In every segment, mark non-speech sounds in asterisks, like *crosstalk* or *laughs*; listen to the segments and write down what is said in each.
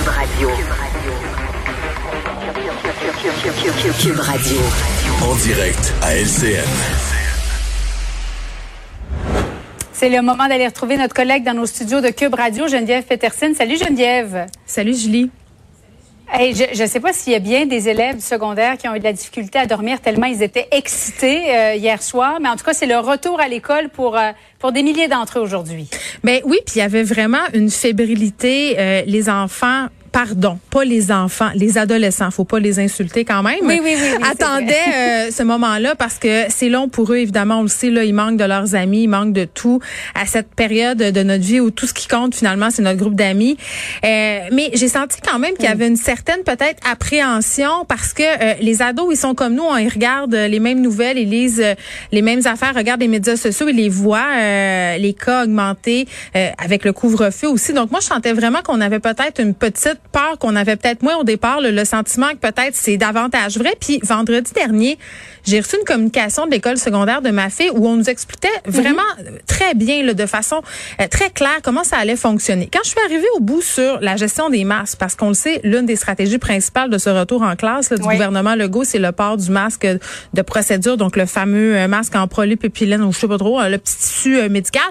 Cube Radio. Cube Radio. En direct à LCN. C'est le moment d'aller retrouver notre collègue dans nos studios de Cube Radio, Geneviève Peterson. Salut Geneviève. Salut Julie. Je ne sais pas s'il y a bien des élèves du secondaire qui ont eu de la difficulté à dormir tellement ils étaient excités euh, hier soir, mais en tout cas, c'est le retour à l'école pour euh, pour des milliers d'entre eux aujourd'hui. Ben oui, puis il y avait vraiment une fébrilité. Euh, les enfants pardon, pas les enfants, les adolescents, faut pas les insulter quand même. Oui, oui, oui. attendaient euh, ce moment-là parce que c'est long pour eux, évidemment, on le sait, là, ils manquent de leurs amis, ils manquent de tout à cette période de notre vie où tout ce qui compte finalement, c'est notre groupe d'amis. Euh, mais j'ai senti quand même qu'il y avait une certaine peut-être appréhension parce que euh, les ados, ils sont comme nous, on, ils regardent les mêmes nouvelles, ils lisent les mêmes affaires, regardent les médias sociaux, ils les voient, les cas augmenter avec le couvre-feu aussi. Donc moi, je sentais vraiment qu'on avait peut-être une petite peur qu'on avait peut-être moins au départ, le, sentiment que peut-être c'est davantage vrai. Puis vendredi dernier, j'ai reçu une communication de l'école secondaire de ma fille où on nous expliquait mhm. vraiment très bien, là, de façon euh, très claire, comment ça allait fonctionner. Quand je suis arrivée au bout sur la gestion des masques, parce qu'on le sait, l'une des stratégies principales de ce retour en classe du gouvernement Legault, c'est le port du masque de procédure, donc le fameux euh, masque en polypropylène ou je sais pas trop, le petit tissu euh, médical.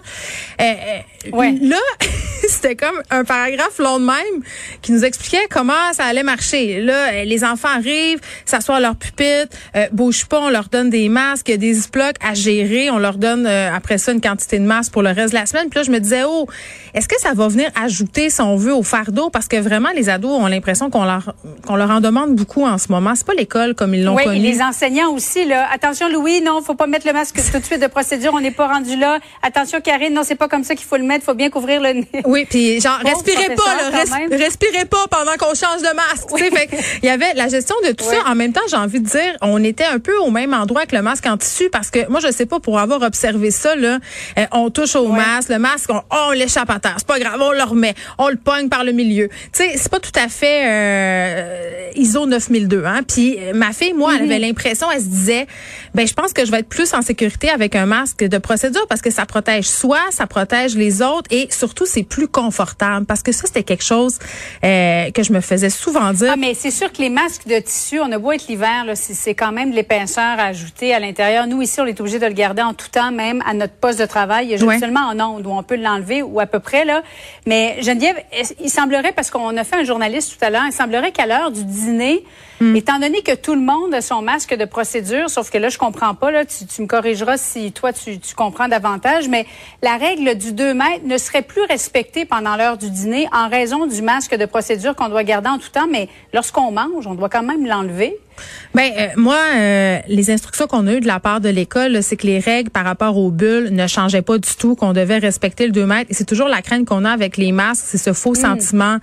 ouais. Là, *laughs* c'était comme un paragraphe long de même qui nous expliquait comment ça allait marcher. Là, les enfants arrivent, s'assoient à leur pupitre, euh, bougent pas, on leur donne des masques, des ziplocs à gérer, on leur donne euh, après ça une quantité de masques pour le reste de la semaine. Puis là, je me disais, oh, est-ce que ça va venir ajouter, si on veut, au fardeau? Parce que vraiment, les ados ont l'impression qu'on leur qu'on leur en demande beaucoup en ce moment. C'est pas l'école comme ils l'ont oui, connu. Les enseignants aussi. Là. Attention, Louis, non, faut pas mettre le masque tout de suite de procédure. On n'est pas rendu là. Attention, Karine, non, c'est pas comme ça qu'il faut le mettre. faut bien couvrir le nez. Oui, puis genre, respirez pas, là, respirez pas pendant qu'on change de masque. Fait, il y avait la gestion de tout ça. En même temps, j'ai envie de dire, on était un peu au même endroit que le masque en tissu parce que moi, je sais pas, pour avoir observé ça, là, euh, on touche au masque, le masque, on, on l'échappe à terre. C'est pas grave, on le remet, on le pogne par le milieu. Tu sais, c'est pas tout à fait euh, ISO 9002. Hein? Puis euh, ma fille, moi, elle mm-hmm. avait l'impression, elle se disait, ben je pense que je vais être plus en sécurité avec un masque de procédure parce que ça protège soi, ça protège les autres et surtout c'est plus confortable parce que ça c'était quelque chose euh, que je me faisais souvent dire. Ah, mais c'est sûr que les masques de tissu, on a beau être l'hiver, c'est quand même de l'épaisseur ajouté à l'intérieur. Nous, ici, on est obligé de le garder en tout temps, même à notre poste de travail. Il y a seulement en ondes où on peut l'enlever ou à peu près. là. Mais Geneviève, il semblerait, parce qu'on a fait un journaliste tout à l'heure, il semblerait qu'à l'heure du dîner, hmm. étant donné que tout le monde a son masque de procédure, sauf que là, je comprends pas, là, tu, tu me corrigeras si toi, tu, tu comprends davantage, mais la règle du 2 mètres ne serait plus respectée pendant l'heure du dîner en raison du masque de procédure qu'on doit garder en tout temps, mais lorsqu'on mange, on doit quand même l'enlever. Ben euh, moi, euh, les instructions qu'on a eues de la part de l'école, c'est que les règles par rapport aux bulles ne changeaient pas du tout, qu'on devait respecter le 2 mètres. Et c'est toujours la crainte qu'on a avec les masques, c'est ce faux hmm. sentiment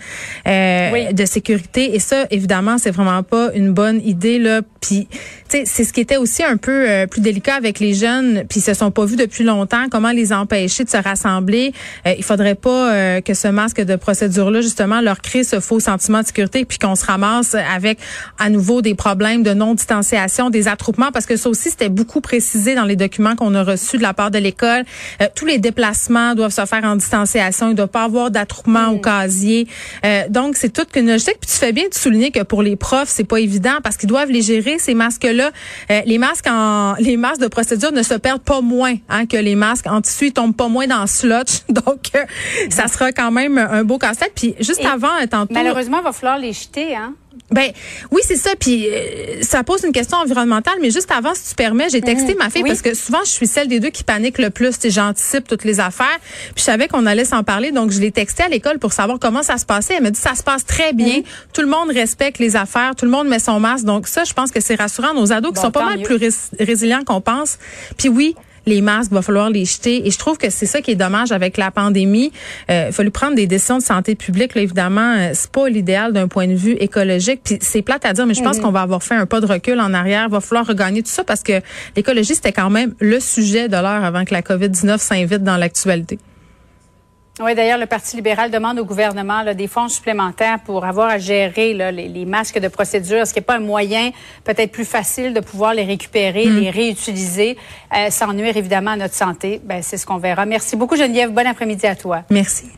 euh, de sécurité. Et ça, évidemment, c'est vraiment pas une bonne idée là. Puis, c'est ce qui était aussi un peu plus délicat avec les jeunes. Puis, ils se sont pas vus depuis longtemps. Comment les empêcher de se rassembler Il faudrait pas que ce masque de procédure là, justement, leur crée ce faux sentiment de sécurité, puis qu'on se ramasse avec à nouveau des problèmes de non-distanciation, des attroupements, parce que ça aussi, c'était beaucoup précisé dans les documents qu'on a reçus de la part de l'école. Euh, tous les déplacements doivent se faire en distanciation. Il ne doit pas avoir d'attroupement au mm. casier. Euh, donc, c'est toute une logique. Puis tu fais bien de souligner que pour les profs, c'est pas évident parce qu'ils doivent les gérer, ces masques-là. Euh, les masques en les masques de procédure ne se perdent pas moins hein, que les masques en tissu. Ils tombent pas moins dans le slotch. *laughs* Donc, ça sera quand même un beau casse-tête. Puis juste avant, tantôt... Malheureusement, il va falloir les jeter, hein? Ben oui, c'est ça. Puis euh, ça pose une question environnementale, mais juste avant, si tu permets, j'ai texté mhm. ma fille parce que souvent je suis celle des deux qui panique le plus. J'anticipe toutes les affaires. Puis je savais qu'on allait s'en parler, donc je l'ai texté à l'école pour savoir comment ça se passait. Elle m'a dit ça se passe très bien. Mhm. Tout le monde respecte les affaires, tout le monde met son masque. Donc ça, je pense que c'est rassurant. Nos ados qui sont pas mal plus résilients qu'on pense. Puis oui, les masques, il va falloir les jeter. Et je trouve que c'est ça qui est dommage avec la pandémie. Euh, il a fallu prendre des décisions de santé publique. Là, évidemment, euh, c'est pas l'idéal d'un point de vue écologique. Puis c'est plate à dire, mais je pense mhm. qu'on va avoir fait un pas de recul en arrière. Il va falloir regagner tout ça parce que l'écologie, c'était quand même le sujet de l'heure avant que la COVID-19 s'invite dans l'actualité. Oui, d'ailleurs, le Parti libéral demande au gouvernement là, des fonds supplémentaires pour avoir à gérer là, les, masques de procédure. Est-ce qu'il n'y a pas un moyen peut-être plus facile de pouvoir les récupérer, hmm. les réutiliser, euh, sans nuire évidemment à notre santé? Ben, c'est ce qu'on verra. Merci beaucoup, Geneviève. Bon après-midi à toi. Merci.